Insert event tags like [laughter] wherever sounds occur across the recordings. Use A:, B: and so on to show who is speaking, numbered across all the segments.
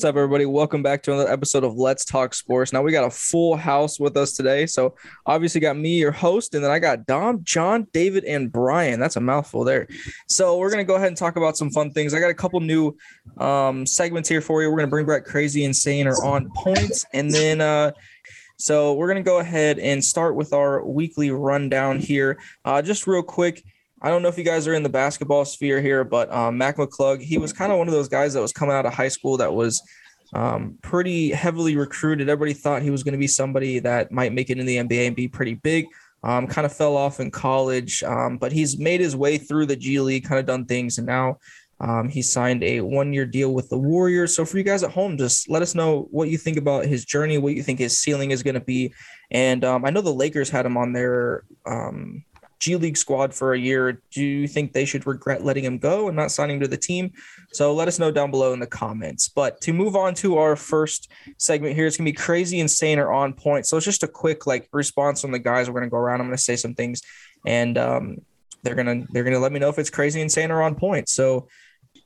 A: what's up, everybody? Welcome back to another episode of Let's Talk Sports. Now we got a full house with us today. So obviously got me, your host, and then I got Dom, John, David, and Brian. That's a mouthful there. So we're gonna go ahead and talk about some fun things. I got a couple new um, segments here for you. We're gonna bring back crazy, insane, or on points, and then uh, so we're gonna go ahead and start with our weekly rundown here. Uh, just real quick. I don't know if you guys are in the basketball sphere here, but um, Mac McClung, he was kind of one of those guys that was coming out of high school that was um, pretty heavily recruited. Everybody thought he was going to be somebody that might make it in the NBA and be pretty big. Um, kind of fell off in college, um, but he's made his way through the G League, kind of done things, and now um, he signed a one-year deal with the Warriors. So for you guys at home, just let us know what you think about his journey, what you think his ceiling is going to be. And um, I know the Lakers had him on their G League squad for a year. Do you think they should regret letting him go and not signing to the team? So let us know down below in the comments. But to move on to our first segment here, it's gonna be crazy, insane, or on point. So it's just a quick like response from the guys. We're gonna go around. I'm gonna say some things, and um, they're gonna they're gonna let me know if it's crazy, insane, or on point. So.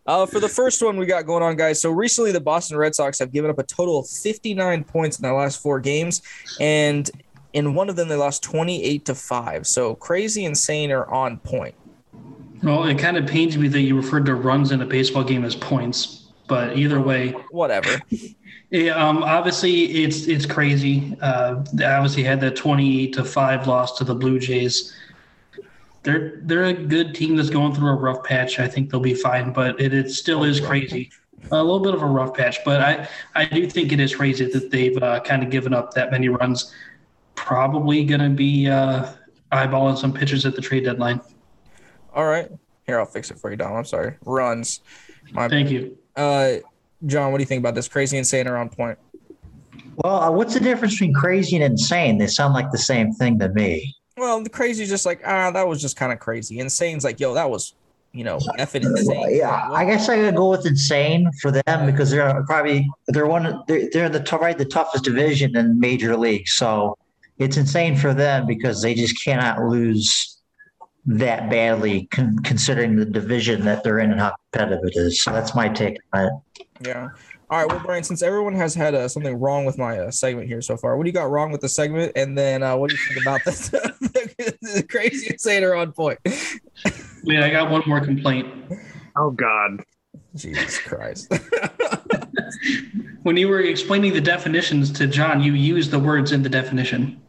A: Uh, for the first one we got going on, guys. So recently, the Boston Red Sox have given up a total of 59 points in their last four games, and in one of them, they lost 28 to 5. So crazy, insane, or on point.
B: Well, it kind of pains me that you referred to runs in a baseball game as points, but either way,
A: whatever. [laughs]
B: Yeah, um, obviously it's it's crazy. Uh, they obviously had that 28 to 5 loss to the Blue Jays. They're they're a good team that's going through a rough patch. I think they'll be fine, but it, it still is crazy. A little bit of a rough patch, but I, I do think it is crazy that they've uh, kind of given up that many runs probably going to be uh, eyeballing some pitchers at the trade deadline.
A: All right. Here, I'll fix it for you, Dom. I'm sorry. Runs.
B: My Thank you.
A: Uh, John, what do you think about this? Crazy, insane, or on point?
C: Well, uh, what's the difference between crazy and insane? They sound like the same thing to me.
A: Well, the crazy is just like, ah, that was just kind of crazy. Insane's like, yo, that was, you know, effing insane.
C: Yeah, I guess I gotta go with insane for them because they're probably they're one they're they're the right the toughest division in major league. So it's insane for them because they just cannot lose that badly con- considering the division that they're in and how competitive it is. So that's my take on it.
A: Yeah. All right. Well, Brian, since everyone has had uh, something wrong with my uh, segment here so far, what do you got wrong with the segment? And then uh, what do you think about this, the [laughs] crazy insider on point? [laughs]
B: Wait, I got one more complaint.
D: Oh, God.
A: Jesus Christ. [laughs]
B: when you were explaining the definitions to John, you used the words in the definition.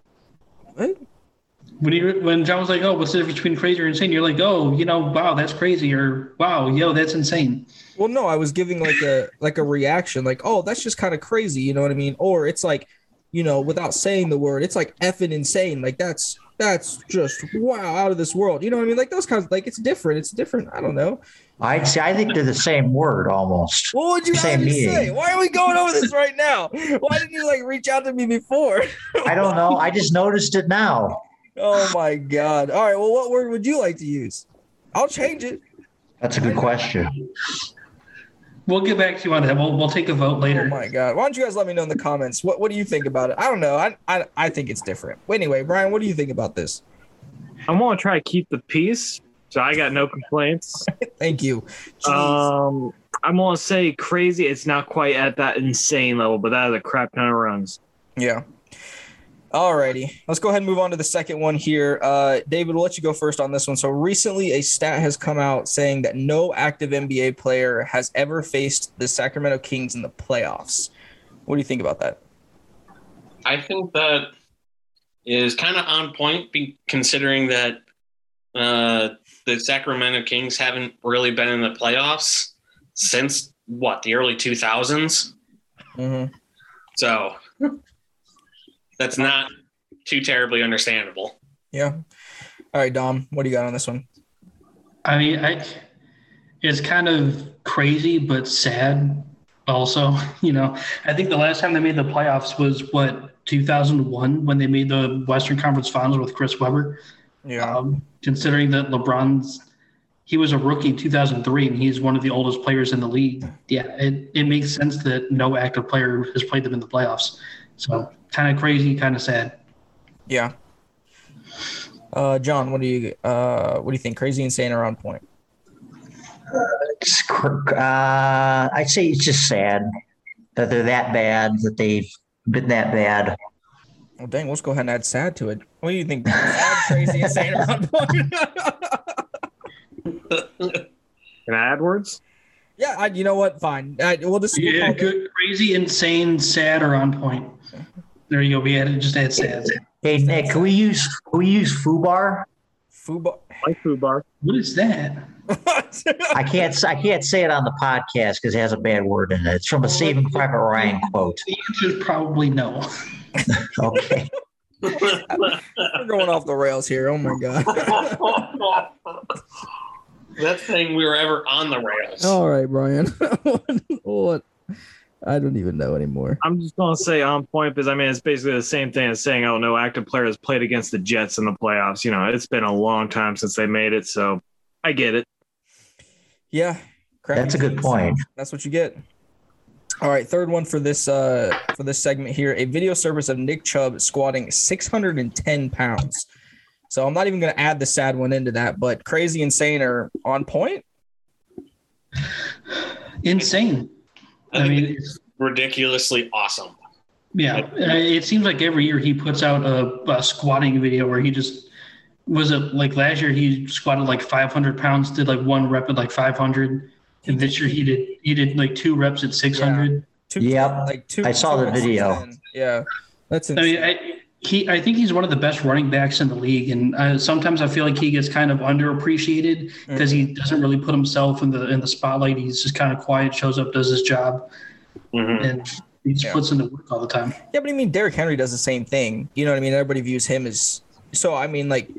B: When you when John was like, "Oh, what's the difference between crazy or insane?" You're like, "Oh, you know, wow, that's crazy," or "Wow, yo, that's insane."
A: Well, no, I was giving like a like a reaction, like, "Oh, that's just kind of crazy," you know what I mean? Or it's like, you know, without saying the word, it's like effing insane. Like that's that's just wow, out of this world. You know what I mean? Like those kinds of like it's different. It's different. I don't know.
C: I'd say I think they're the same word almost.
A: What would you same say? Why are we going over this right now? Why didn't you like reach out to me before?
C: I don't know. I just noticed it now. [laughs]
A: Oh my god. All right. Well, what word would you like to use? I'll change it.
C: That's a good question.
B: We'll get back to you on that. We'll, we'll take a vote later.
A: Oh my god! Why don't you guys let me know in the comments what what do you think about it? I don't know. I I, I think it's different. Well, anyway, Brian, what do you think about this?
D: I'm gonna try to keep the peace, so I got no complaints. [laughs]
A: Thank you.
D: Jeez. Um, I'm gonna say crazy. It's not quite at that insane level, but that is a crap ton of runs.
A: Yeah. Alrighty, let's go ahead and move on to the second one here. Uh, David, we'll let you go first on this one. So recently, a stat has come out saying that no active NBA player has ever faced the Sacramento Kings in the playoffs. What do you think about that?
E: I think that is kind of on point, considering that uh, the Sacramento Kings haven't really been in the playoffs since what the early 2000s. Mm-hmm. So that's not too terribly understandable.
A: Yeah. All right, Dom, what do you got on this one?
B: I mean, I it's kind of crazy but sad also, [laughs] you know. I think the last time they made the playoffs was what 2001 when they made the Western Conference Finals with Chris Webber.
A: Yeah. Um,
B: considering that LeBron's he was a rookie in 2003 and he's one of the oldest players in the league. Yeah, it, it makes sense that no active player has played them in the playoffs. So kind of crazy, kind of sad.
A: Yeah. Uh, John, what do you uh, what do you think? Crazy, insane, or on point?
C: Uh, I'd say it's just sad. that they're that bad, that they've been that bad.
A: Well, dang, let's go ahead and add sad to it. What do you think? Sad, crazy, insane, or on point? [laughs]
D: Can I add words?
A: yeah, I, you know what? Fine. I, we'll just
B: Yeah, good, crazy, insane, sad, or on point. There you go. We added just add sad.
C: Hey Nick, can we use can we use Fubar?
A: Fuba.
D: Like food bar.
B: What is that? [laughs]
C: I can't I can't say it on the podcast because it has a bad word in it. It's from a Saving Private Ryan quote.
B: The answer is probably no. [laughs]
C: Okay.
A: We're going off the rails here. Oh my god. [laughs]
E: That's saying we were ever on the rails.
A: All right, Brian. what? I don't even know anymore.
D: I'm just gonna say on point because I mean it's basically the same thing as saying, oh no active player has played against the Jets in the playoffs. You know, it's been a long time since they made it, so I get it.
A: Yeah, crappy
C: That's a good
A: teams.
C: point.
A: That's what you get. All right, third one for this uh for this segment here. A video service of Nick Chubb squatting 610 pounds. So I'm not even going to add the sad one into that, but crazy, insane, or on point.
B: Insane.
E: I,
B: I mean,
E: it's ridiculously awesome.
B: Yeah, uh, it seems like every year he puts out a, a squatting video where he just was it like last year he squatted like 500 pounds, did like one rep at like 500, and this year he did he did like two reps at 600.
A: Two,
C: Yep,
A: like two.
C: I saw the video.
A: Yeah, that's
B: I mean, I, he I think he's one of the best running backs in the league, and uh, sometimes I feel like he gets kind of underappreciated because he doesn't really put himself in the in the spotlight. He's just kind of quiet, shows up, does his job,
E: Mhm.
B: and he just
A: Yeah.
B: puts in the work all the time.
A: Yeah, but I mean, Derrick Henry does the same thing. You know what I mean? Everybody views him as so. I mean, like,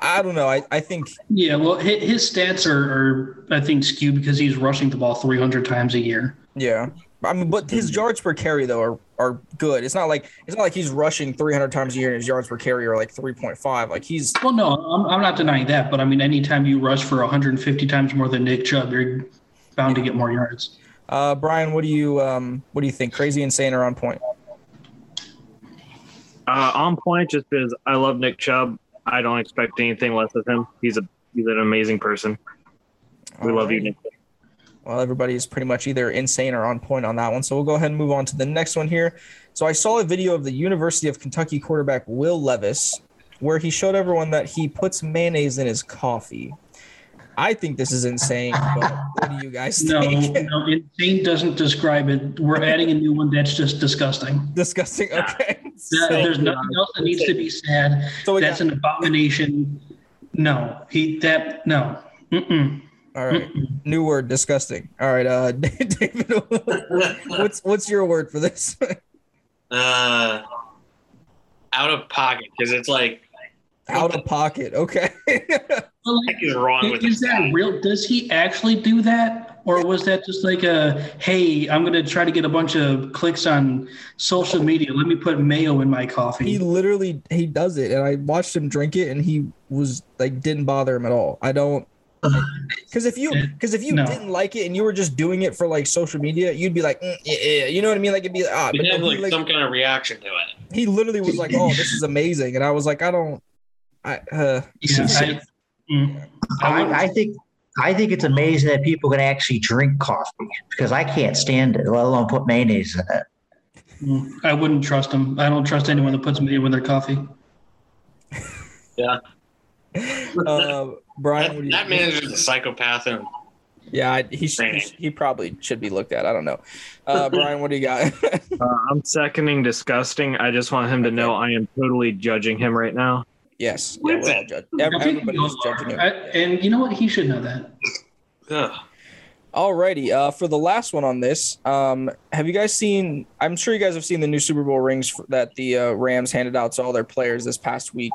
A: I don't know. I, I think
B: Yeah, well, hi- his stats are, are I think skewed because he's rushing the ball 300 times a year.
A: yeah. I mean, but his yards per carry though are are good. It's not like it's not like he's rushing 300 times a year and his yards per carry are like 3.5. Like he's
B: Well, no, I'm, I'm not denying that, but I mean, anytime you rush for 150 times more than Nick Chubb, you're bound to get more yards.
A: uh Brian. What do you um what do you think? Crazy, insane, or on point?
D: Uh, on point, just because I love Nick Chubb. I don't expect anything less of him. He's a he's an amazing person. We love you, Nick.
A: Well, everybody is pretty much either insane or on point on that one. So we'll go ahead and move on to the next one here. So I saw a video of the University of Kentucky quarterback Will Levis where he showed everyone that he puts mayonnaise in his coffee. I think this is insane, but what do you guys think?
B: no, insane doesn't describe it. We're adding a new one that's just disgusting.
A: Disgusting. Okay. [laughs]
B: That-
A: So,
B: there's nothing else that needs to be said.
A: so
B: That's
A: got,
B: an abomination. No, he that no. Mm-mm.
A: All right. New word, disgusting. All right, uh [laughs] David, what's what's your word for this? [laughs]
E: uh, out of pocket because it's like
A: Out of pocket. Okay.
B: Well,
E: what is wrong with
B: Is that
E: guy?
B: real? Does he actually do that? Or was that just like a, hey, I'm going to try to get a bunch of clicks on social media. Let me put mayo in my coffee.
A: he literally he does it and i watched him drink it and he was like didn't bother him at all i don't because if you because if you
B: No.
A: didn't like it and you were just doing it for like social media you'd be like mm, yeah, yeah. you know what i mean like it'd be like, ah but
E: have
A: no, he,
E: like,
A: like,
E: some kind of reaction to it.
A: he literally was like oh this is amazing and i was like i don't i uh
B: Yeah, I, mm. I
C: I, I think I think it's amazing that people can actually drink coffee because I can't stand it, let alone put mayonnaise in it.
B: mm, I wouldn't trust him. I don't trust anyone that puts mayonnaise in their coffee.
A: Uh brian
E: That,
A: what
E: that man is a psychopath and
A: yeah I- he, should, he,
E: Training.
A: he probably should be looked at i don't know uh [laughs] brian what do you got [laughs]
D: Uh, I'm seconding disgusting. I just want him to know I am totally judging him right now.
A: yes yeah, we're all judge, every,
B: I think
A: everybody is judging him
B: I- and you know what? He should know that.
E: ugh.
A: Alrighty, uh, for the last one on this, um, have you guys seen? I'm sure you guys have seen the new Super Bowl rings f- that the uh, Rams handed out to all their players this past week.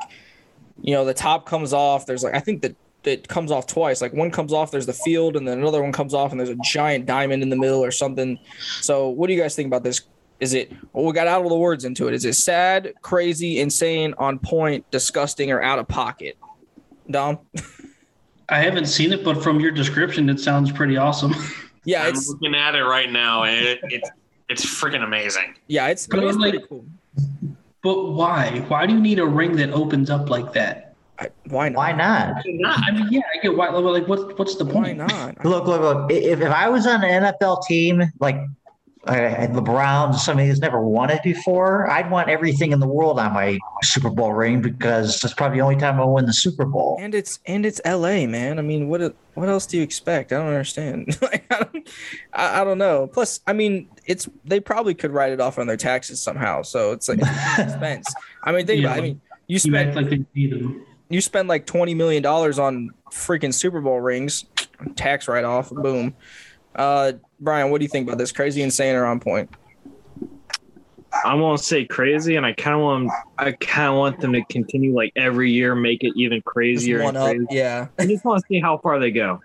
A: You know, the top comes off. There's like I think that it comes off twice. Like one comes off, there's the field, and then another one comes off, and there's a giant diamond in the middle or something. So, what do you guys think about this? Is it? Well, we got out all the words into it. Is it sad, crazy, insane, on point, disgusting, or out of pocket? Dom? [laughs]
B: I haven't seen it, but from your description, it sounds pretty awesome. [laughs]
A: Yeah,
E: I'm
A: it's
E: looking at it right now and it, it's it's freaking amazing.
A: yeah, it's, I mean, it's
B: like-
A: pretty cool.
B: But why? Why do you need a ring that opens up like that?
A: I, why not?
C: Why not?
E: Not.
B: I mean, yeah, I get why. Like, what, what's the point?
A: Why
B: point?
A: not?
C: Look, look, look. If, if I was on an NFL team, like uh, the Browns, somebody who's never won it before, I'd want everything in the world on my Super Bowl ring because that's probably the only time I'll win the Super Bowl.
A: And it's and it's L.A. man. I mean, what what else do you expect? I don't understand. [laughs] like, I, don't, I, I, don't know. Plus, I mean, it's they probably could write it off on their taxes somehow. So it's like it's expense. I mean, think [laughs] yeah, about. It. I mean, you spend like they need them. You spend like twenty million dollars on freaking Super Bowl rings, tax write off, boom. Uh, Brian, what do you think about this? Crazy, insane, or on point?
D: I won't say crazy, and I kind of want I kind of want them to continue like every year, make it even crazier. and crazier.
A: Yeah.
D: I just want to see how far they go.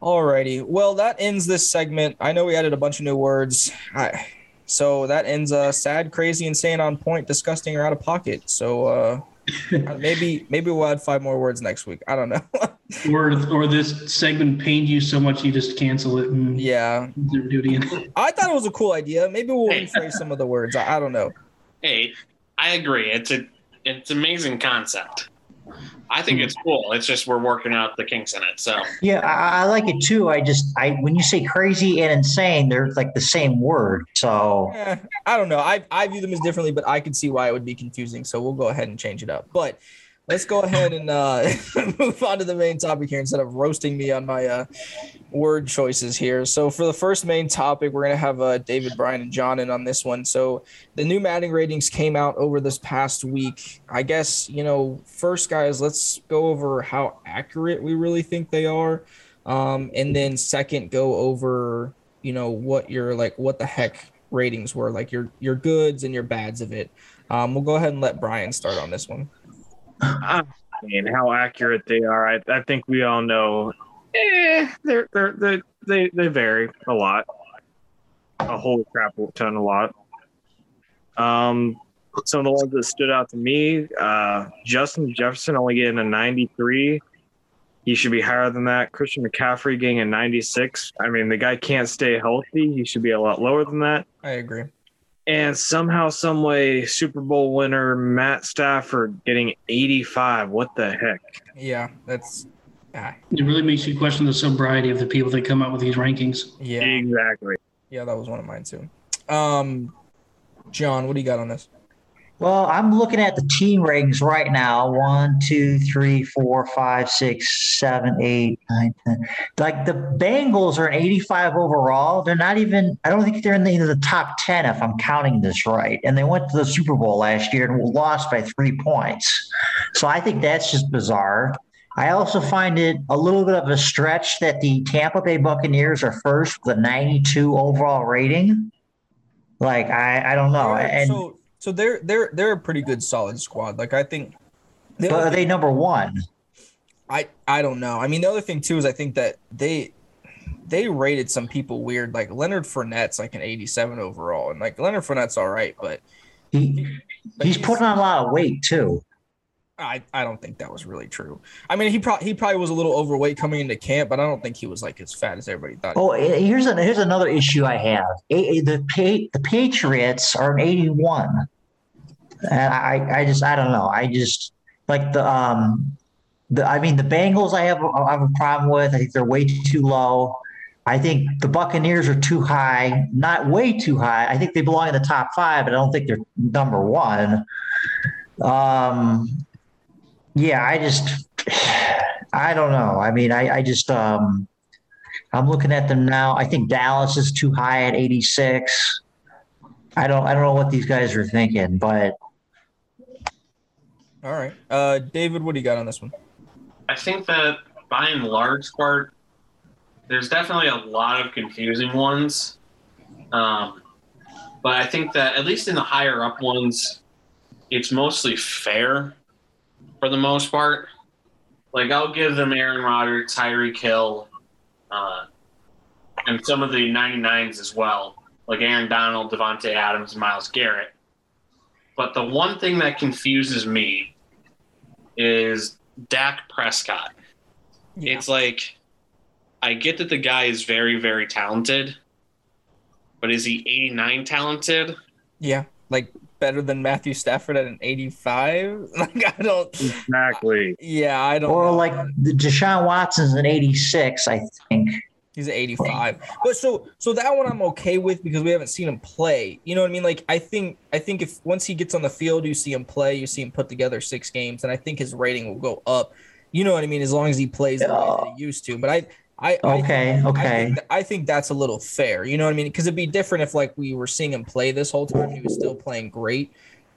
A: Alrighty. Well, that ends this segment. I know we added a bunch of new words. I, so that ends uh sad, crazy, insane, on point, disgusting, or out of pocket. So uh Uh, maybe maybe we'll add five more words next week. I don't know. [laughs]
B: or or this segment pained you so much you just cancel it and
A: yeah
B: do it again. [laughs]
A: I thought it was a cool idea. Maybe we'll hey. rephrase some of the words. I, I don't know.
E: Hey, I agree. It's a it's amazing concept. I think it's cool. It's just we're working out the kinks in it. So
C: yeah, I, I, like it too. I just I when you say crazy and insane, they're like the same word. So
A: eh, I don't know. I I view them as differently, but I can see why it would be confusing. So we'll go ahead and change it up. But let's go ahead and uh, [laughs] move on to the main topic here instead of roasting me on my uh, word choices here. So for the first main topic, we're gonna have uh, David, Brian, and John in on this one. So the new Madden ratings came out over this past week. I guess you know, first guys, let's go over how accurate we really think they are, um, and then second, go over you know what your like what the heck ratings were, like your your goods and your bads of it. Um, we'll go ahead and let Brian start on this one.
D: I mean, how accurate they are, I, I think we all know. Eh, they're, they're, they they they vary a lot, a whole crap ton, a lot. Um, some of the ones that stood out to me, uh, Justin Jefferson only getting a 93. He should be higher than that. Christian McCaffrey getting a 96. I mean, the guy can't stay healthy. He should be a lot lower than that.
A: I agree
D: and somehow, some way, Super Bowl winner Matt Stafford getting 85. What the heck?
A: Yeah, that's.
B: Ah. It really makes you question the sobriety of the people that come up with these rankings.
A: Yeah,
D: exactly.
A: Yeah, that was one of mine too. Um, John, what do you got on this?
C: Well, I'm looking at the team ratings right now. One, two, three, four, five, six, seven, eight, nine, ten. Like the Bengals are an 85 overall. They're not even, I don't think they're in the, the top 10 if I'm counting this right. And they went to the Super Bowl last year and lost by three points. So I think that's just bizarre. I also find it a little bit of a stretch that the Tampa Bay Buccaneers are first with a 92 overall rating. Like I, I don't know. And
A: so so they're they're they're a pretty good solid squad. Like I think.
C: But are they number one?
A: I I don't know. I mean, the other thing too is I think that they they rated some people weird. Like Leonard Fournette's like an 87 overall, and like Leonard Fournette's all right, but
C: he, he's, he's putting on a lot of weight too.
A: I, I don't think that was really true. I mean, he probably he probably was a little overweight coming into camp, but I don't think he was like as fat as everybody thought.
C: Oh, here's a, here's another issue I have. A, the the Patriots are an 81, and I I just I don't know. I just like the um the I mean the Bengals I have I have a problem with. I think they're way too low. I think the Buccaneers are too high, not way too high. I think they belong in the top five, but I don't think they're number one. Um, yeah, I just, [sighs] I don't know. I mean, I, I just, um, I'm looking at them now. I think Dallas is too high at 86. I don't, I don't know what these guys are thinking, but.
A: All right, uh, David, what do you got on this one?
E: I think that by and large part, there's definitely a lot of confusing ones. Um, but I think that at least in the higher up ones, it's mostly fair for the most part. Like I'll give them Aaron Rodgers, Tyreek Hill, uh, and some of the 99s as well, like Aaron Donald, Davante Adams, Myles Garrett. But the one thing that confuses me is Dak Prescott. Yeah. It's like I get that the guy is very, very talented, but is he 89 talented?
A: Yeah, like better than Matthew Stafford at an 85? [laughs] Like I don't
D: exactly.
A: Yeah, I don't.
C: Or know. like Deshaun Watson's an 86, I think.
A: He's an 85. But so so that one I'm okay with because we haven't seen him play. You know what I mean? Like I think I think if once he gets on the field, you see him play, you see him put together six games, and I think his rating will go up. You know what I mean? As long as he plays the way that he used to. But I I I
C: Okay,
A: think- I
C: okay.
A: think, I think that's a little fair. You know what I mean? Because it'd be different if like we were seeing him play this whole time. He was still playing great.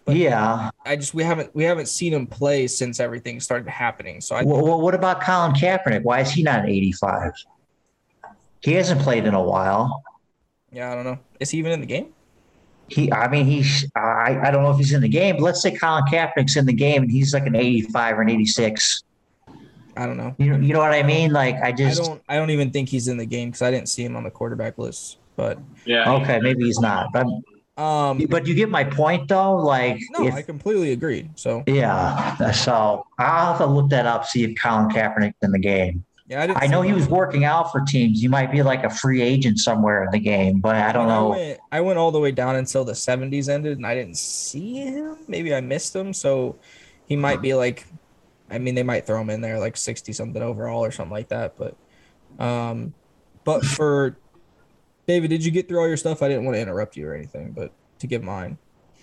A: But
C: Yeah.
A: I just we haven't we haven't seen him play since everything started happening. So I
C: Well, well, what about Colin Kaepernick? Why is he not 85? He hasn't played in a while.
A: yeah I don't know. Is he even in the game?
C: He, I mean, he's, I, I don't know if he's in the game, but let's say Colin Kaepernick's in the game and he's like an 85 or an 86.
A: I don't know.
C: You know, you know what I mean? Like, I
A: I
C: just,
A: don't I don't even think he's in the game because I didn't see him on the quarterback list. But
E: Yeah.
C: okay, maybe he's not. But,
A: um
C: but you get my point though. Like,
A: no,
C: if,
A: I completely agree. So
C: yeah. So I'll have to look that up, see if Colin Kaepernick's in the game.
A: yeah, I
C: I know
A: see
C: he was working out for teams. He might be like a free agent somewhere in the game, but I don't
A: I
C: know.
A: went, I went all the way down until the 70s ended and I didn't see him. Maybe I missed him. So he might be like, I mean, they might throw him in there like 60 something overall or something like that. But, um, but for David, did you get through all your stuff? I didn't want to interrupt you or anything, but to give mine.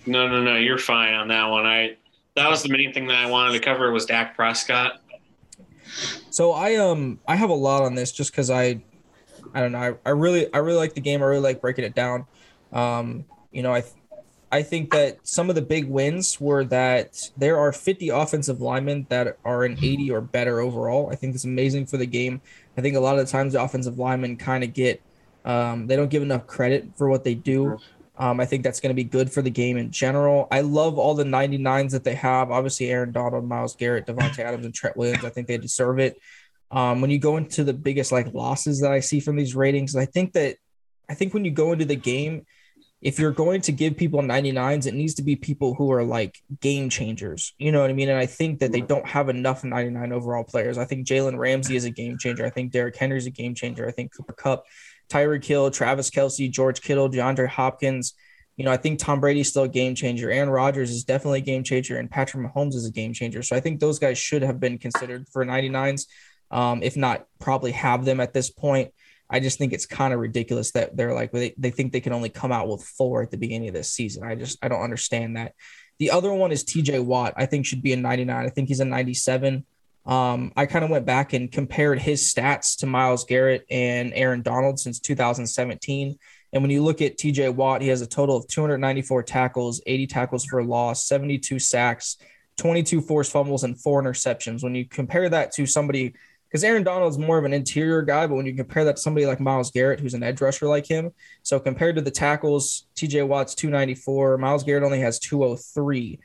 E: No, no, no. You're fine on that one. I that was the main thing that I wanted to cover was Dak Prescott.
A: So I um I have a lot on this just because I I don't know I, I really I really like the game I really like breaking it down. Um, you know I I think that some of the big wins were that there are 50 offensive linemen that are an 80 or better overall. I think it's amazing for the game. I think a lot of the times the offensive linemen kind of get um, they don't give enough credit for what they do. Um, I think that's going to be good for the game in general. I love all the 99s that they have. Obviously, Aaron Donald, Myles Garrett, Davante Adams, and Trent Williams. I think they deserve it. Um, when you go into the biggest like losses that I see from these ratings, I think that I think when you go into the game, if you're going to give people 99s, it needs to be people who are like game changers. You know what I mean? And I think that they don't have enough 99 overall players. I think Jalen Ramsey is a game changer. I think Derrick is a game changer. I think Cooper Kupp, Tyreek Hill, Travis Kelce, George Kittle, DeAndre Hopkins. You know, I think Tom Brady's still a game changer. Aaron Rodgers is definitely a game changer, and Patrick Mahomes is a game changer. So I think those guys should have been considered for 99s, um, if not probably have them at this point. I just think it's kind of ridiculous that they're like they, they think they can only come out with four at the beginning of this season. I just I don't understand that. The other one is TJ Watt. I think should be a 99. I think he's a 97. Um, I kind of went back and compared his stats to Myles Garrett and Aaron Donald since 2017. And when you look at TJ Watt, he has a total of 294 tackles, 80 tackles for loss, 72 sacks, 22 forced fumbles, and four interceptions. When you compare that to somebody because Aaron Donald is more of an interior guy, but when you compare that to somebody like Myles Garrett, who's an edge rusher like him, so compared to the tackles, TJ Watt's 294, Myles Garrett only has 203.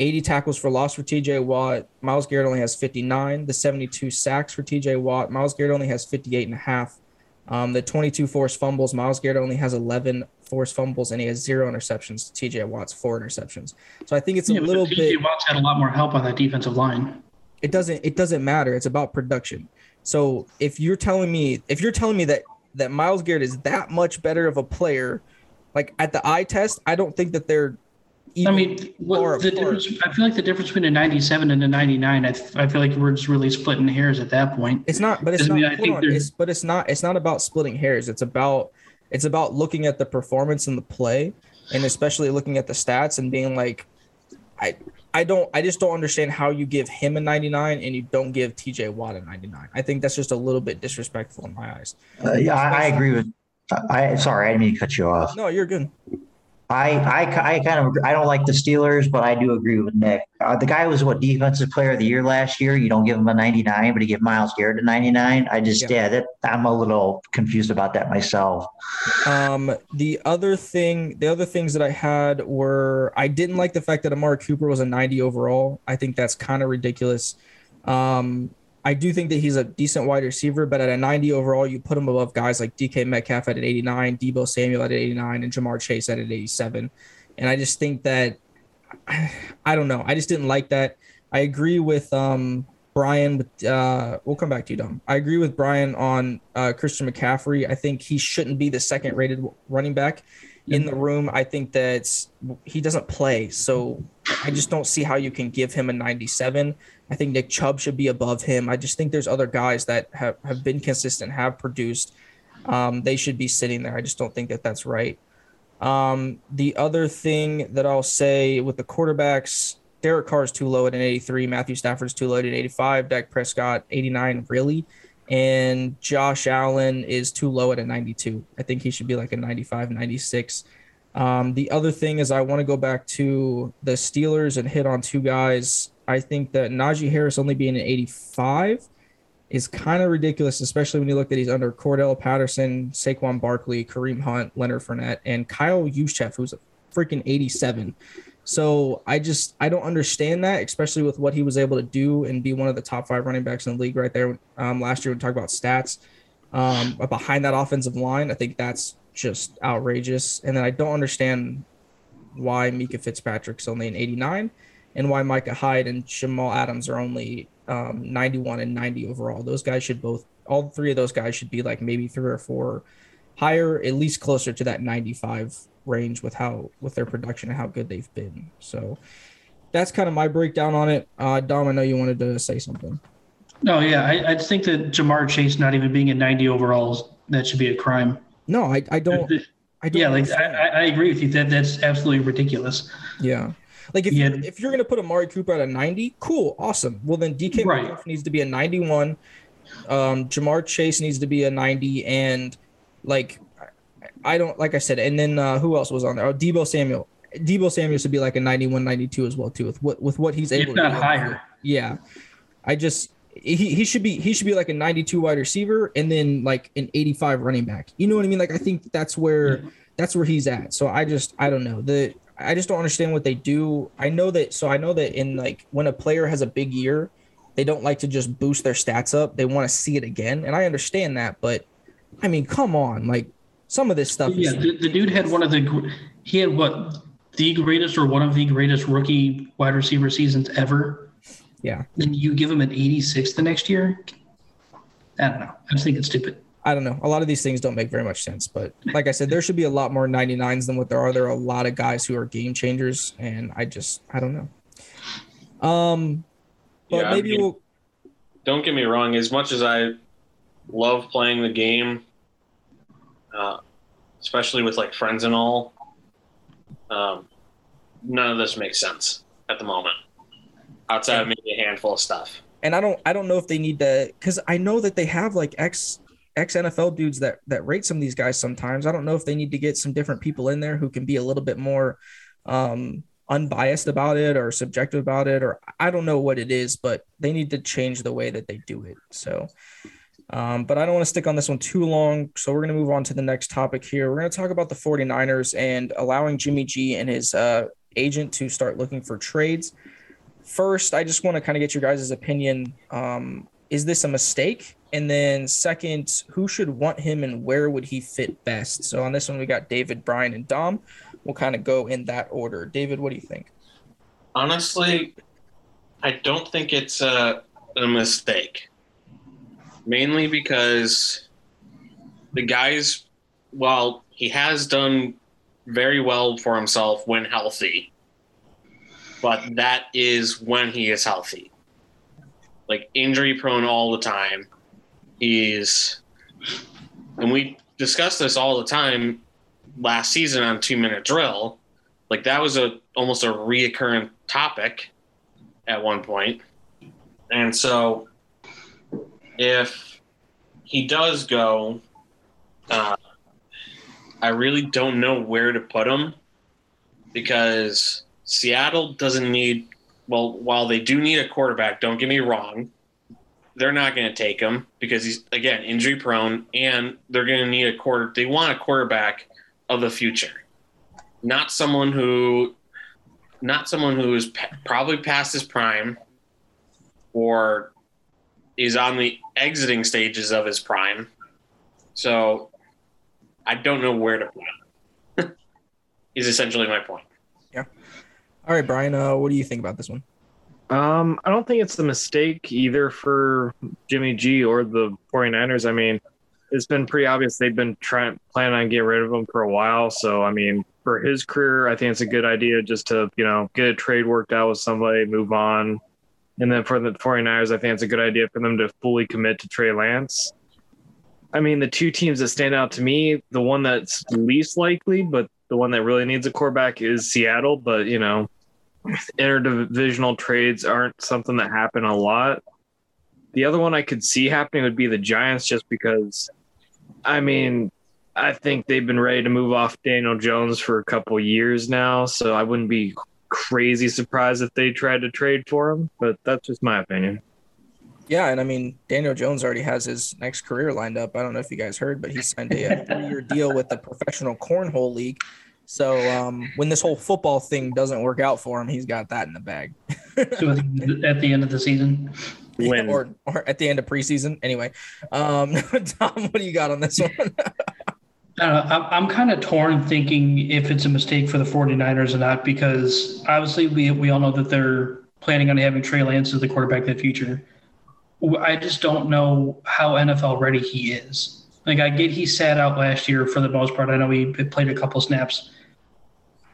A: 80 tackles for loss for TJ Watt. Myles Garrett only has 59. The 72 sacks for TJ Watt. Myles Garrett only has 58 and a half. Um, the 22 forced fumbles. Myles Garrett only has 11 forced fumbles and he has zero interceptions. TJ Watt's four interceptions. So I think it's a
B: Yeah,
A: little
B: TJ
A: bit
B: Watt's had a lot more help on that defensive line.
A: It doesn't it doesn't matter it's about production so if you're telling me if you're telling me that that myles garrett is that much better of a player like at the eye test i don't think that they're
B: I mean, what, the
A: apart.
B: difference, I feel like the difference between a 97 and a 99, I, th- I feel like we're just really splitting hairs at that point.
A: it's not but it's
B: I
A: not
B: mean, I think
A: on, it's, but it's not it's not about splitting hairs it's about it's about looking at the performance and the play and especially looking at the stats and being like i i don't i just don't understand how you give him a 99 and you don't give tj watt a 99 i think that's just a little bit disrespectful in my eyes
C: Uh, yeah, I, I agree with. I sorry, I didn't mean to cut you off.
A: no you're good
C: I, I, I kind of I don't like the Steelers, but I do agree with Nick. Uh, the guy was what defensive player of the year last year. You don't give him a 99, but you give Myles Garrett a 99. I just
A: Yeah.
C: yeah, that I'm a little confused about that myself.
A: Um, the other thing, the other things that I had were I didn't like the fact that Amari Cooper was a 90 overall. I think that's kind of ridiculous. Um, I do think that he's a decent wide receiver, but at a 90 overall, you put him above guys like DK Metcalf at an 89, Deebo Samuel at an 89, and Ja'Marr Chase at an 87. And I just think that [sighs] I don't know. I just didn't like that. I agree with um Brian with uh we'll come back to you, Dom. I agree with Brian on uh Christian McCaffrey. I think he shouldn't be the second rated running back in the room. I think that he doesn't play. So I just don't see how you can give him a 97. I think Nick Chubb should be above him. I just think there's other guys that have, have been consistent, have produced. Um, they should be sitting there. I just don't think that that's right. Um, the other thing that I'll say with the quarterbacks, Derek Carr is too low at an 83. Matthew Stafford's too low at an 85. Dak Prescott, 89, really. And Josh Allen is too low at a 92. I think he should be like a 95, 96. Um, the other thing is, I want to go back to the Steelers and hit on two guys. I think that Najee Harris only being an 85 is kind of ridiculous, especially when you look that he's under Cordell Patterson, Saquon Barkley, Kareem Hunt, Leonard Fournette, and Kyle Juszczyk, who's a freaking 87. So I just I don't understand that, especially with what he was able to do and be one of the top five running backs in the league right there. Um, last year, we talk about stats um, behind that offensive line. I think that's just outrageous. And then I don't understand why Minkah Fitzpatrick's only an 89 and why Micah Hyde and Jamal Adams are only um, 91 and 90 overall. Those guys should both, all three of those guys should be like maybe three or four higher, at least closer to that 95 range with how, with their production and how good they've been. So that's kind of my breakdown on it. Uh, Dom, I know you wanted to say something.
B: No, yeah, I, I think that Ja'Marr Chase not even being at 90 overall, that should be a crime.
A: No, I, I don't. I don't
B: yeah, like I, I agree with you. That that's absolutely ridiculous.
A: Yeah. Like if
B: Yeah.
A: you're, if you're gonna put Amari Cooper at a 90, cool, awesome. Well then DK
B: Right.
A: Needs to be a 91. Um, Jamar Chase needs to be a 90, and like I don't like I said, and then uh, who else was on there? Oh, Deebo Samuel. Deebo Samuel should be like a 91, 92 as well too with what with what he's able
B: If
A: to
B: not
A: do.
B: higher.
A: Yeah. I just he, he should be he should be like a 92 wide receiver and then like an 85 running back. You know what I mean? Like I think that's where that's where he's at. So I just I don't know. The I just don't understand what they do. I know that so I know that in like when a player has a big year, they don't like to just boost their stats up. They want to see it again. And I understand that, but I mean, come on. Like some of this stuff
B: Yeah,
A: is
B: the, the dude had one of the he had what the greatest or one of the greatest rookie wide receiver seasons ever.
A: yeah.
B: Then you give him an 86 the next year. I don't know. I just think it's stupid.
A: I don't know. A lot of these things don't make very much sense, but like I said, there should be a lot more 99s than what there are. There are a lot of guys who are game changers, and I just I don't know. Um, but
E: Yeah, I
A: maybe
E: mean-
A: we'll.
E: don't get me wrong. As much as I love playing the game, uh, especially with like friends and all, um, none of this makes sense at the moment. Outside of maybe a handful of stuff.
A: And I don't I don't know if they need to because I know that they have like ex ex NFL dudes that that rate some of these guys sometimes. I don't know if they need to get some different people in there who can be a little bit more um unbiased about it or subjective about it or I don't know what it is, but they need to change the way that they do it. So um, but I don't want to stick on this one too long. So we're going to move on to the next topic here. We're going to talk about the 49ers and allowing Jimmy G and his uh, agent to start looking for trades. First, I just want to kind of get your guys' opinion. Um, is this a mistake? And then second, who should want him and where would he fit best? So on this one, we got David, Brian, and Dom. We'll kind of go in that order. David, what do you think?
E: Honestly, I don't think it's a, a mistake. Mainly because the guys, while he has done very well for himself when healthy, but that is when he is healthy. Like injury prone all the time. He's, and we discuss this all the time last season on Two Minute Drill. Like that was a almost a reoccurring topic at one point. And so if he does go, uh, I really don't know where to put him because Seattle doesn't need, well, while they do need a quarterback, don't get me wrong, they're not going to take him because he's, again, injury prone and they're going to need a quarter. They want a quarterback of the future, not someone who not someone who is probably past his prime or is on the exiting stages of his prime. So I don't know where to put him. [laughs] is essentially my point. Yeah.
A: All right, Brian, uh, what do you think about this one?
D: Um, I don't think it's a mistake either for Jimmy G or the 49ers. I mean, it's been pretty obvious they've been trying planning on getting rid of him for a while. So I mean, for his career, I think it's a good idea just to, you know, get a trade worked out with somebody, move on. And then for the 49ers, I think it's a good idea for them to fully commit to Trey Lance. I mean, the two teams that stand out to me, the one that's least likely, but the one that really needs a quarterback is Seattle. But you know, interdivisional trades aren't something that happen a lot. The other one I could see happening would be the Giants, just because. I mean, I think they've been ready to move off Daniel Jones for a couple years now, so I wouldn't be crazy surprised if they tried to trade for him. But that's just my opinion.
A: Yeah, and I mean Daniel Jones already has his next career lined up. I don't know if you guys heard, but he signed a [laughs] three-year deal with the Professional Cornhole League. So um, when this whole football thing doesn't work out for him, he's got that in the bag.
B: So at the end of the season,
D: When
A: or or at the end of preseason. Anyway, um, [laughs] Dom, what do you got on this one? [laughs]
B: Know. I'm, I'm kind of torn thinking if it's a mistake for the 49ers or not, because obviously we, we all know that they're planning on having Trey Lance as the quarterback in the future. I just don't know how NFL ready he is. Like, I get he sat out last year for the most part. I know he played a couple snaps.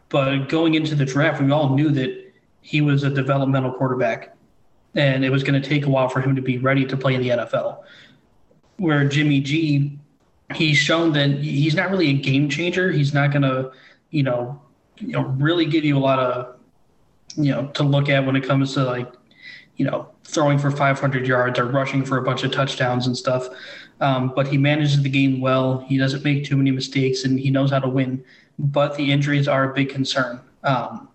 B: But going into the draft, we all knew that he was a developmental quarterback, and it was going to take a while for him to be ready to play in the NFL. Where Jimmy G he's shown that he's not really a game changer. He's not going to, you know, you know, really give you a lot of, you know, to look at when it comes to like, you know, throwing for 500 yards or rushing for a bunch of touchdowns and stuff. Um, but he manages the game well. He doesn't make too many mistakes, and he knows how to win. But the injuries are a big concern. Um,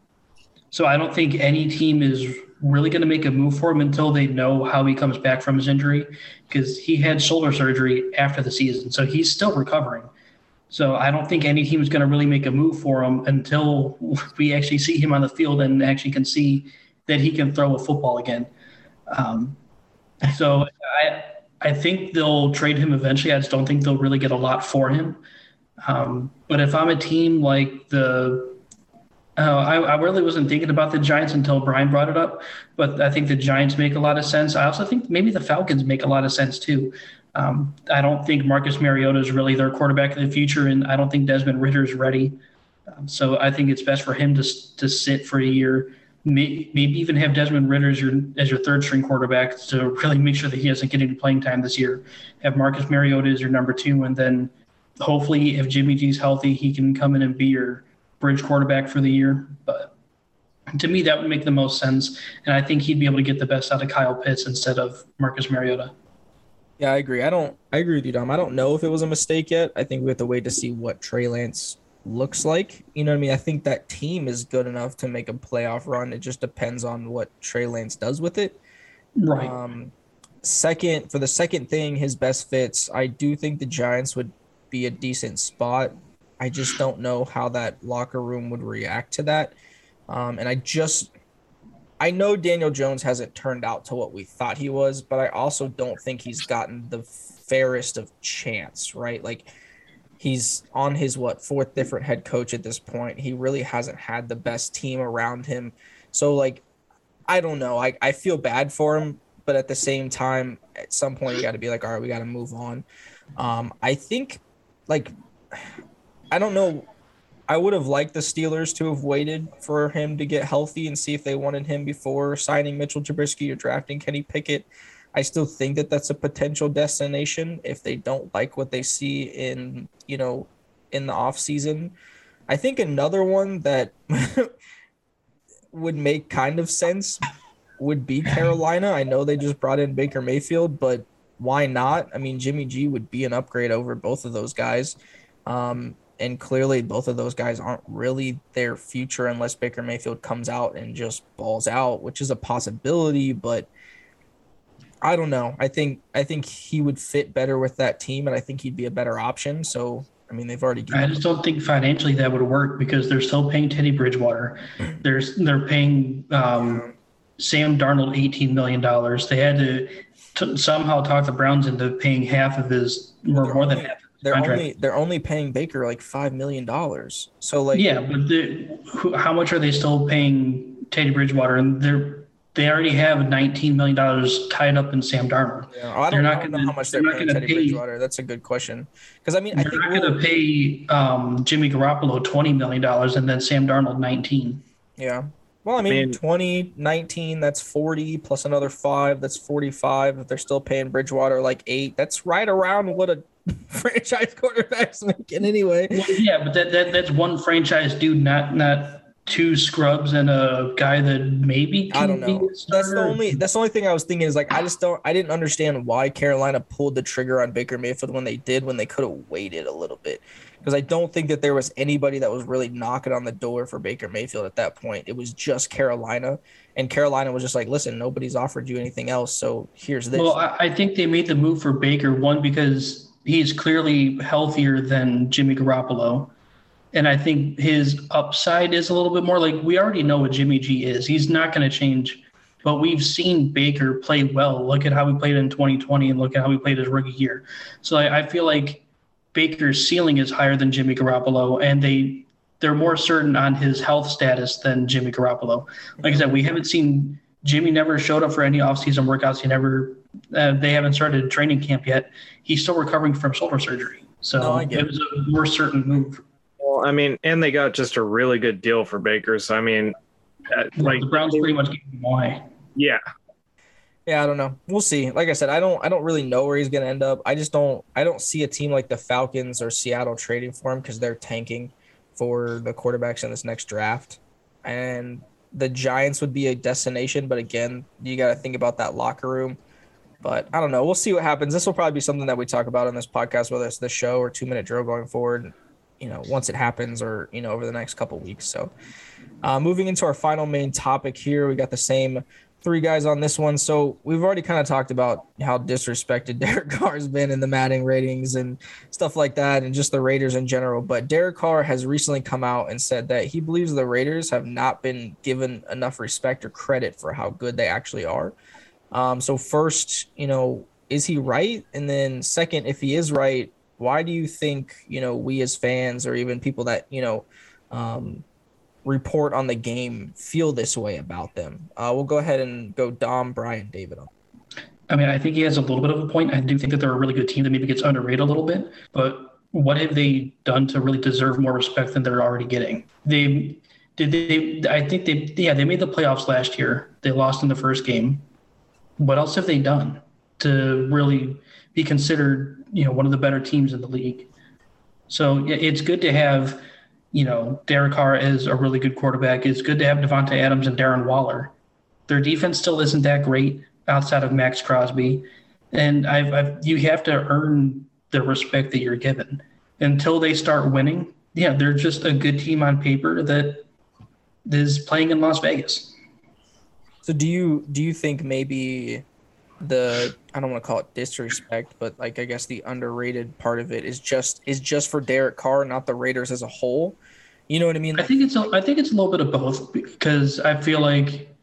B: so I don't think any team is really going to make a move for him until they know how he comes back from his injury because he had shoulder surgery after the season. So he's still recovering. So I don't think any team is going to really make a move for him until [laughs] we actually see him on the field and actually can see that he can throw a football again. Um, so I I think they'll trade him eventually. I just don't think they'll really get a lot for him. Um, but if I'm a team like the uh, I, I, really wasn't thinking about the Giants until Brian brought it up, but I think the Giants make a lot of sense. I also think maybe the Falcons make a lot of sense too. Um, I don't think Marcus Mariota is really their quarterback in the future, and I don't think Desmond Ridder is ready. Um, so I think it's best for him to to sit for a year, maybe even have Desmond Ridder as your as your third string quarterback to really make sure that he doesn't get any playing time this year. Have Marcus Mariota as your number two, and then hopefully, if Jimmy G's healthy, he can come in and be your bridge quarterback for the year. But to me, that would make the most sense. And I think he'd be able to get the best out of Kyle Pitts instead of Marcus Mariota.
A: Yeah, I agree. I don't. I agree with you, Dom. I don't know if it was a mistake yet. I think we have to wait to see what Trey Lance looks like. You know what I mean? I think that team is good enough to make a playoff run. It just depends on what Trey Lance does with it.
B: Right.
A: Um, second, for the second thing, his best fits. I do think the Giants would be a decent spot. I just don't know how that locker room would react to that. Um, and I just, I know Daniel Jones hasn't turned out to what we thought he was, but I also don't think he's gotten the fairest of chance, right? Like he's on his what fourth different head coach at this point. He really hasn't had the best team around him. So like, I don't know. I, I feel bad for him, but at the same time, at some point you got to be like, all right, we got to move on. Um, I think like I don't know. I would have liked the Steelers to have waited for him to get healthy and see if they wanted him before signing Mitchell Trubisky or drafting Kenny Pickett. I still think that that's a potential destination if they don't like what they see in, you know, in the off season. I think another one that [laughs] would make kind of sense would be Carolina. I know they just brought in Baker Mayfield, but why not? I mean, Jimmy G would be an upgrade over both of those guys. Um, and clearly both of those guys aren't really their future unless Baker Mayfield comes out and just balls out, which is a possibility, but I don't know. I think I think he would fit better with that team and I think he'd be a better option. So I mean they've already
B: I just don't think financially that would work because they're still paying Teddy Bridgewater. There's they're paying um, Sam Darnold eighteen million dollars. They had to, to, somehow talk the Browns into paying half of his or more than half
A: they're
B: contract.
A: only they're only paying Baker like five million dollars. So like
B: Yeah, but the, who, how much are they still paying Teddy Bridgewater? And they're they already have nineteen million dollars tied up in Sam Darnold.
A: Yeah, I don't,
B: They're not
A: I don't know
B: gonna-
A: how much
B: they're
A: they're,
B: not
A: paying
B: gonna
A: Teddy
B: pay-
A: Bridgewater. That's a good question. Because I mean, I
B: They're
A: think
B: not
A: we'll-
B: going to pay um, Jimmy Garoppolo twenty million dollars and then Sam Darnold nineteen.
A: Yeah. Well, I mean,
D: mean-
A: 20, 19, that's 40 plus another five, that's 45. If they're still paying Bridgewater like eight, that's right around what a [laughs] franchise quarterbacks making anyway.
B: Well, yeah, but that, that that's one franchise dude, not not two scrubs and a guy that maybe
A: I don't know. That's the only that's the only thing I was thinking is like I just don't I didn't understand why Carolina pulled the trigger on Baker Mayfield when they did when they could have waited a little bit. Because I don't think that there was anybody that was really knocking on the door for Baker Mayfield at that point. It was just Carolina. And Carolina was just like, listen, nobody's offered you anything else. So here's this.
B: Well, I think they made the move for Baker one because he's clearly healthier than Jimmy Garoppolo, and I think his upside is a little bit more like we already know what Jimmy G is. He's not going to change, but we've seen Baker play well. Look at how he played in 2020, and look at how he played his rookie year. So I, I feel like Baker's ceiling is higher than Jimmy Garoppolo, and they they're more certain on his health status than Jimmy Garoppolo. Like I said, we haven't seen Jimmy never showed up for any offseason workouts. He never uh, they haven't started training camp yet. He's still recovering from shoulder surgery. So
A: No, I
B: it was a more certain move.
D: Well, I mean, and they got just a really good deal for Baker. So I mean, uh, like
B: the Browns pretty much gave him away.
D: yeah,
A: Yeah, I don't know. We'll see. Like I said, I don't I don't really know where he's gonna end up. I just don't I don't see a team like the Falcons or Seattle trading for him because they're tanking for the quarterbacks in this next draft. And the Giants would be a destination, but again, you gotta think about that locker room. But I don't know. We'll see what happens. This will probably be something that we talk about on this podcast, whether it's the show or two minute drill going forward, you know, once it happens or, you know, over the next couple weeks. So uh, moving into our final main topic here, we got the same three guys on this one. So we've already kind of talked about how disrespected [laughs] Derek Carr has been in the Madden ratings and stuff like that, and just the Raiders in general. But Derek Carr has recently come out and said that he believes the Raiders have not been given enough respect or credit for how good they actually are. Um, so first, you know, is he right? And then second, if he is right, why do you think you know we as fans or even people that you know um, report on the game feel this way about them. Uh, we'll go ahead and go Dom, Brian, David on.
B: I mean, I think he has a little bit of a point. I do think that they're a really good team that maybe gets underrated a little bit. But what have they done to really deserve more respect than they're already getting? They did they I think they yeah, they made the playoffs last year. They lost in the first game. What else have they done to really be considered, you know, one of the better teams in the league? So it's good to have, you know, Derek Carr as a really good quarterback. It's good to have Davante Adams and Darren Waller. Their defense still isn't that great outside of Maxx Crosby, and I've, I've you have to earn the respect that you're given. Until they start winning, yeah, they're just a good team on paper that is playing in Las Vegas.
A: So do you do you think maybe the I don't want to call it disrespect, but like I guess the underrated part of it is just is just for Derek Carr, not the Raiders as a whole. You know what I mean?
B: I think it's a, I think it's a little bit of both because I feel like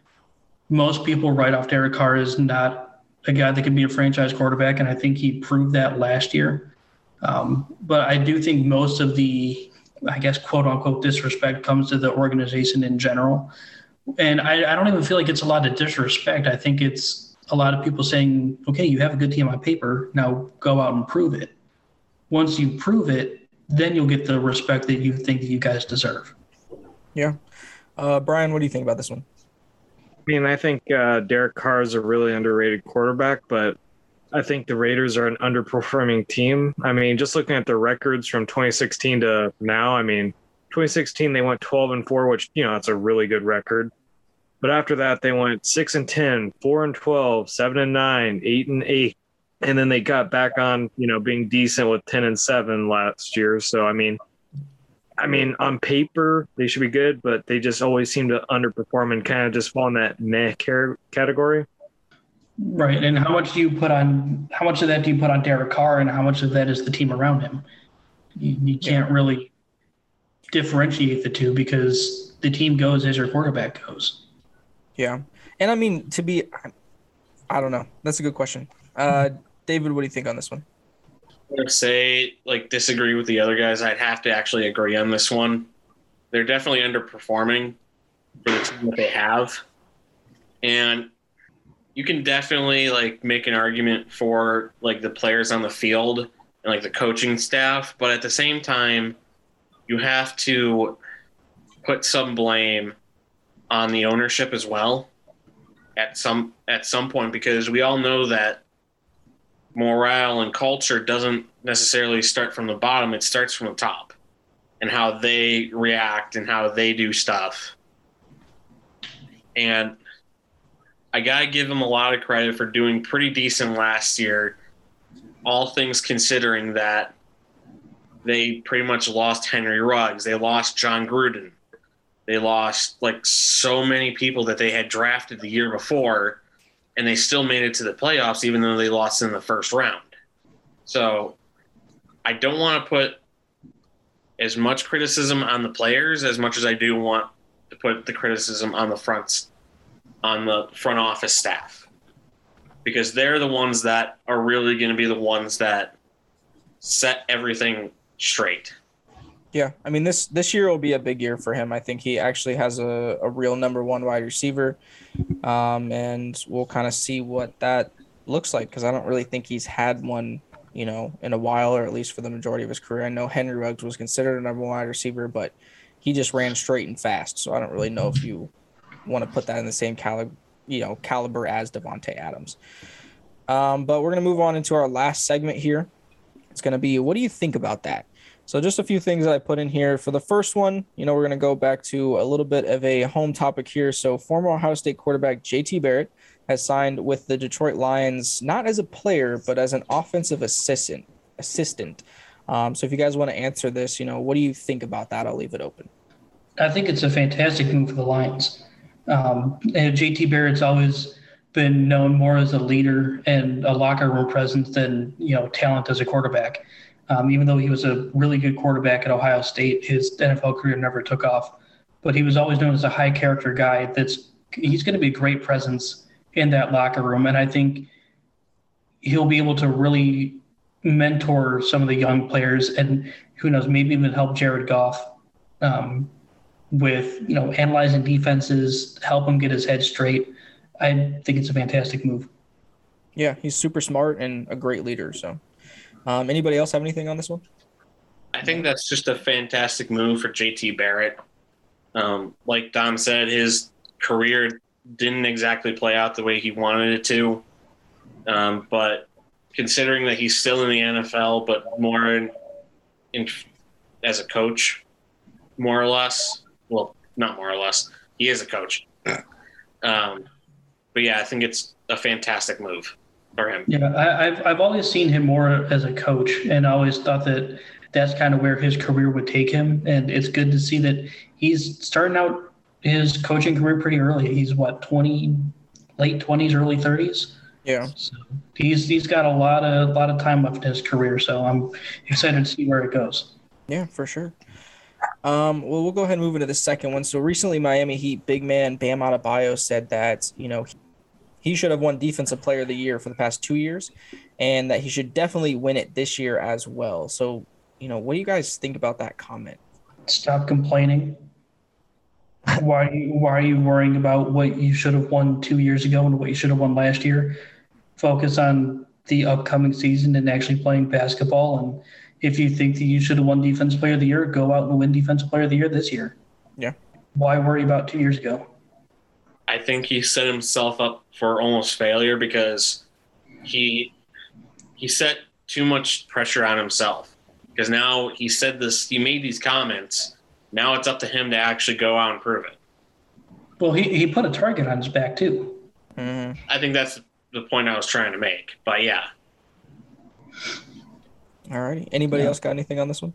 B: most people write off Derek Carr as not a guy that can be a franchise quarterback, and I think he proved that last year. Um, but I do think most of the, I guess, quote unquote disrespect comes to the organization in general, and I, I don't even feel like it's a lot of disrespect. I think it's a lot of people saying, "Okay, you have a good team on paper. Now go out and prove it." Once you prove it, then you'll get the respect that you think that you guys deserve.
A: yeah. Uh, Brian, what do you think about this one?
D: I mean, I think uh, Derek Carr is a really underrated quarterback, but I think the Raiders are an underperforming team. I mean, just looking at their records from 2016 to now, I mean, 2016 they went 12 and 4, which you know that's a really good record. But after that, they went 6 and 10, 4 and 12, 7 and 9, 8 and 8, and then they got back on, you know, being decent with 10 and 7 last year. So I mean, I mean, on paper they should be good, but they just always seem to underperform and kind of just fall in that meh category.
B: Right. And how much do you put on, how much of that do you put on Derek Carr and how much of that is the team around him? You, you can't really differentiate the two because the team goes as your quarterback goes.
A: Yeah, and I mean to be, I don't know. That's a good question. Uh, David, what do you think on this one?
E: I'm gonna say like disagree with the other guys. I'd have to actually agree on this one. They're definitely underperforming for the team that they have, and you can definitely like make an argument for like the players on the field and like the coaching staff, but at the same time, you have to put some blame on the ownership as well at some at some point because we all know that morale and culture doesn't necessarily start from the bottom, it starts from the top and how they react and how they do stuff. And I got to give them a lot of credit for doing pretty decent last year, all things considering that they pretty much lost Henry Ruggs. They lost Jon Gruden. They lost like so many people that they had drafted the year before, and they still made it to the playoffs, even though they lost in the first round. So I don't want to put as much criticism on the players as much as I do want to put the criticism on the fronts on the front office staff because they're the ones that are really going to be the ones that set everything straight.
A: Yeah, I mean this this year will be a big year for him. I think he actually has a, a real number one wide receiver, um, and we'll kind of see what that looks like because I don't really think he's had one, you know, in a while or at least for the majority of his career. I know Henry Ruggs was considered a number one wide receiver, but he just ran straight and fast. So I don't really know if you want to put that in the same caliber, you know, caliber as Davante Adams. Um, but we're gonna move on into our last segment here. It's gonna be what do you think about that? So just a few things that I put in here. For the first one, you know, we're going to go back to a little bit of a home topic here. So former Ohio State quarterback JT Barrett has signed with the Detroit Lions not as a player but as an offensive assistant. Assistant. Um, so if you guys want to answer this, you know, what do you think about that? I'll leave it open.
B: I think it's a fantastic move for the Lions. Um, and JT Barrett's always been known more as a leader and a locker room presence than you know talent as a quarterback. Um, even though he was a really good quarterback at Ohio State, his NFL career never took off. But he was always known as a high character guy. That's he's going to be a great presence in that locker room, and I think he'll be able to really mentor some of the young players, and who knows, maybe even help Jared Goff um, with you know analyzing defenses, help him get his head straight. I think it's a fantastic move.
A: Yeah, he's super smart and a great leader. So um, anybody else have anything on this one?
E: I think that's just a fantastic move for JT Barrett. Um, like Dom said, his career didn't exactly play out the way he wanted it to. Um, but considering that he's still in the NFL, but more in, in as a coach, more or less. Well, not more or less. He is a coach. [clears throat] Um, but yeah, I think it's a fantastic move for him.
B: Yeah, I, have I've always seen him more as a coach, and I always thought that that's kind of where his career would take him. And it's good to see that he's starting out his coaching career pretty early. He's what twenty, late twenties, early thirties.
A: Yeah.
B: So he's he's got a lot of a lot of time left in his career. So I'm excited to see where it goes.
A: Yeah, for sure. Um, well, we'll go ahead and move into the second one. So recently, Miami Heat big man Bam Adebayo said that you know he should have won Defensive Player of the Year for the past two years, and that he should definitely win it this year as well. So, you know, what do you guys think about that comment?
B: Stop complaining. why, why are you worrying about what you should have won two years ago and what you should have won last year? Focus on the upcoming season and actually playing basketball. And if you think that you should have won Defensive Player of the Year, go out and win Defensive Player of the Year this year.
A: Yeah.
B: Why worry about two years ago?
E: I think he set himself up for almost failure because he he set too much pressure on himself. Because now he said this, he made these comments. Now it's up to him to actually go out and prove it.
B: Well, he, he put a target on his back too.
A: Mm-hmm.
E: I think that's the point I was trying to make. But yeah.
A: All righty. Anybody
B: Yeah.
A: else got anything on this one?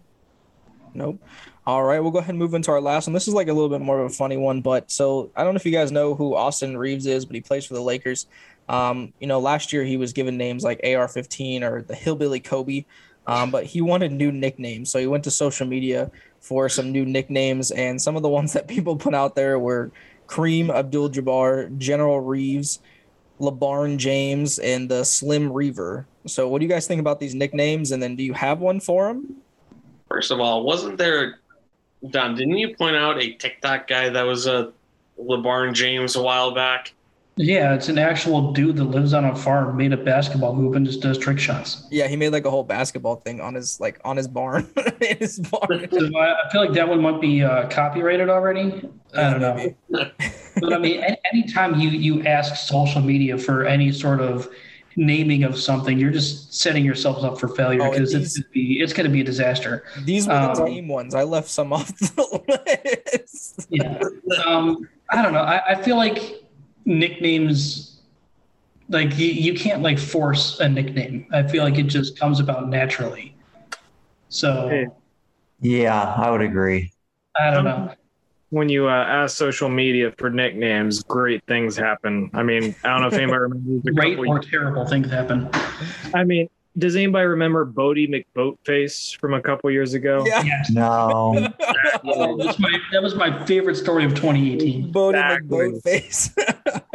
A: Nope. All right, we'll go ahead and move into our last one. This is like a little bit more of a funny one, but so I don't know if you guys know who Austin Reaves is, but he plays for the Lakers. Um, you know, last year he was given names like AR-15 or the Hillbilly Kobe, um, but he wanted new nicknames, so he went to social media for some new nicknames, and some of the ones [laughs] that people put out there were Kareem Abdul-Jabbar, General Reeves, LeBarn James, and the Slim Reaver. So, what do you guys think about these nicknames? And then, do you have one for him?
E: First of all, wasn't there Dom, didn't you point out a TikTok guy that was a LeBarn James a while back?
B: Yeah, it's an actual dude that lives on a farm, made a basketball hoop, and just does trick shots.
A: Yeah, he made like a whole basketball thing on his like on his barn. [laughs] in his barn.
B: So I I feel like that one might be uh, copyrighted already. I don't know. But I mean, a- anytime you you ask social media for any sort of naming of something, you're just setting yourselves up for failure
A: Oh,
B: because
A: these-
B: it's gonna be it's gonna be a disaster.
A: These were the
B: Um,
A: tame ones. I left some off the list.
B: Yeah. Um, I don't know. I, I feel like nicknames, like you, you can't like force a nickname. I feel like it just comes about naturally. So
C: Yeah, I would agree.
B: I don't know.
D: When you uh, ask social media for nicknames, great things happen. I mean, I don't know if anybody [laughs] remembers a
B: Great
D: couple.
B: or terrible things happen.
D: I mean, does anybody remember Boaty McBoatface from a couple years ago?
A: Yeah.
B: Yes.
C: No.
B: That was my, that was my favorite story of 2018.
A: Boaty
D: Exactly.
A: McBoatface. [laughs]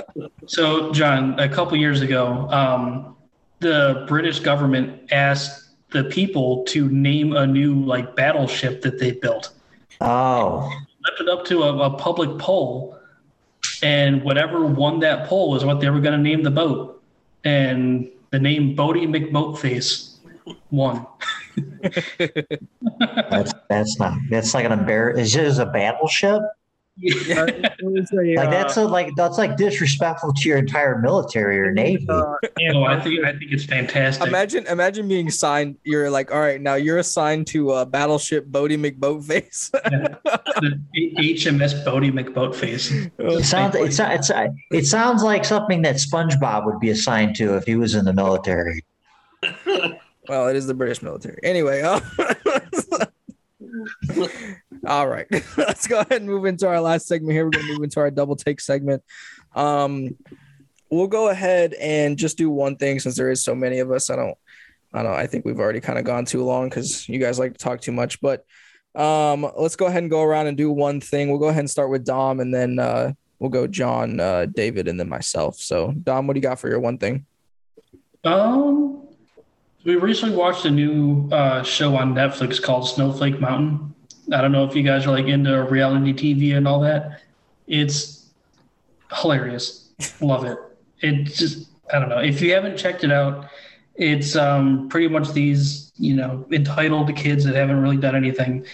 B: So, John, a couple years ago, um, the British government asked the people to name a new like battleship that they built.
C: Oh.
B: Left it up to a, a public poll, and whatever won that poll was what they were going to name the boat. And the name Boaty McBoatface won. [laughs]
C: That's that's not that's like an embarrass. Is it a battleship?
D: It was a,
C: Like
D: uh,
C: that's a, like that's like disrespectful to your entire military or navy.
D: uh, [laughs]
B: oh, I think I think it's fantastic.
A: imagine, imagine being signed. You're like, all right, now you're assigned to uh, Battleship Boaty McBoatface. [laughs]
B: the HMS Boaty McBoatface.
C: It sounds it, it's, it sounds like something that SpongeBob would be assigned to if he was in the military.
A: well, it is the British military. Anyway, uh, [laughs] all right, [laughs] let's go ahead and move into our last segment here. We're going to move into our double take segment. Um, we'll go ahead and just do one thing since there is so many of us. I don't, I don't. I think we've already kind of gone too long because you guys like to talk too much. But um, let's go ahead and go around and do one thing. We'll go ahead and start with Dom, and then uh, we'll go John, uh, David, and then myself. So, Dom, what do you got for your one thing?
B: Um, we recently watched a new uh, show on Netflix called Snowflake Mountain. I don't know if you guys are like into reality TV and all that. It's hilarious. Love it. It just I don't know if you haven't checked it out. It's um, pretty much these you know entitled kids that haven't really done anything.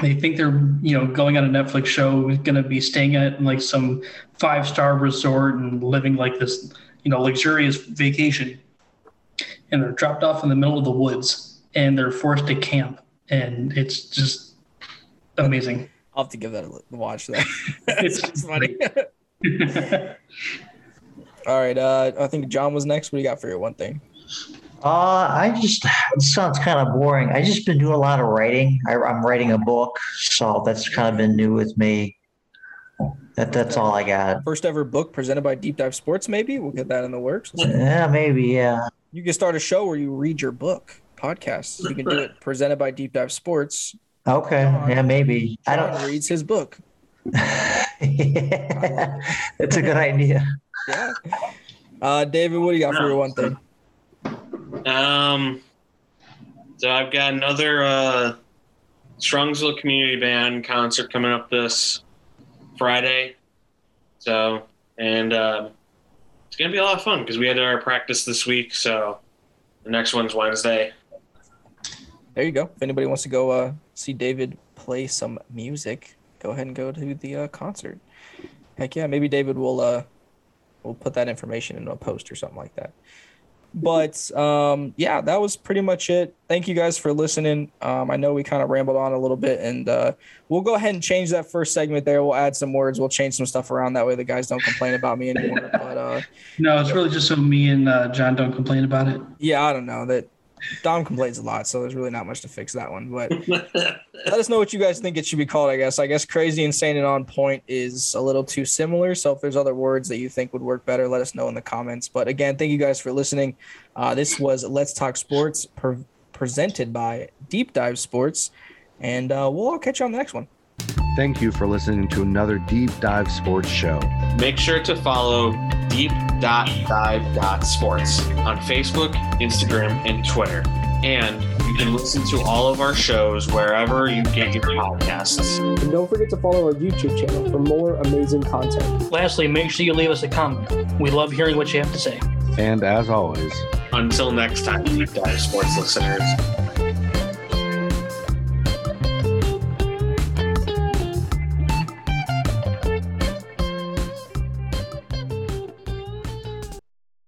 B: They think they're you know going on a Netflix show, going to be staying at like some five star resort and living like this you know luxurious vacation and they're dropped off in the middle of the woods and they're forced to camp and it's just amazing
A: I'll have to give that a watch. That [laughs]
B: It's [laughs]
A: it's funny. [laughs] All right, uh, I think John was next. What do you got for your one thing?
C: Uh, I just it sounds kind of boring. I just been doing a lot of writing. I, I'm writing a book, so that's kind of been new with me. That that's all I got.
A: First ever book presented by Deep Dive Sports. Maybe we'll get that in the works.
C: Yeah, maybe. Yeah.
A: You can start a show where you read your book podcast. You can do it presented by Deep Dive Sports.
C: Okay. Yeah, maybe. I don't.
A: reads his book. [laughs]
C: That's a good idea.
A: Yeah. Uh, David, what do you got for your one thing?
E: Um, so I've got another uh, Strongsville Community Band concert coming up this Friday. So, and uh, it's gonna be a lot of fun because we had our practice this week. So the next one's Wednesday.
A: There you go. If anybody wants to go uh, see David play some music, go ahead and go to the uh, concert. Heck yeah, maybe David will uh, will put that information in a post or something like that. But um, yeah, that was pretty much it. Thank you guys for listening. Um, I know we kind of rambled on a little bit, and uh, we'll go ahead and change that first segment there. We'll add some words. We'll change some stuff around that way the guys don't complain about me anymore. But uh,
B: no it's really just so me and uh, john don't complain about it
A: yeah, I don't know that Dom complains a lot, so there's really not much to fix that one. But [laughs] let us know what you guys think it should be called. I guess. I guess crazy, insane, and on point is a little too similar. So if there's other words that you think would work better, let us know in the comments. But again, thank you guys for listening. Uh, this was Let's Talk Sports, per- presented by Deep Dive Sports, and uh, we'll all catch you on the next one.
F: Thank you for listening to another Deep Dive Sports show.
E: Make sure to follow deep.dive.sports on Facebook, Instagram, and Twitter. And you can listen to all of our shows wherever you get your podcasts.
A: And don't forget to follow our YouTube channel for more amazing content.
B: lastly make sure you leave us a comment we love hearing what you have to say
F: And as always,
E: Until next time, Deep Dive Sports listeners.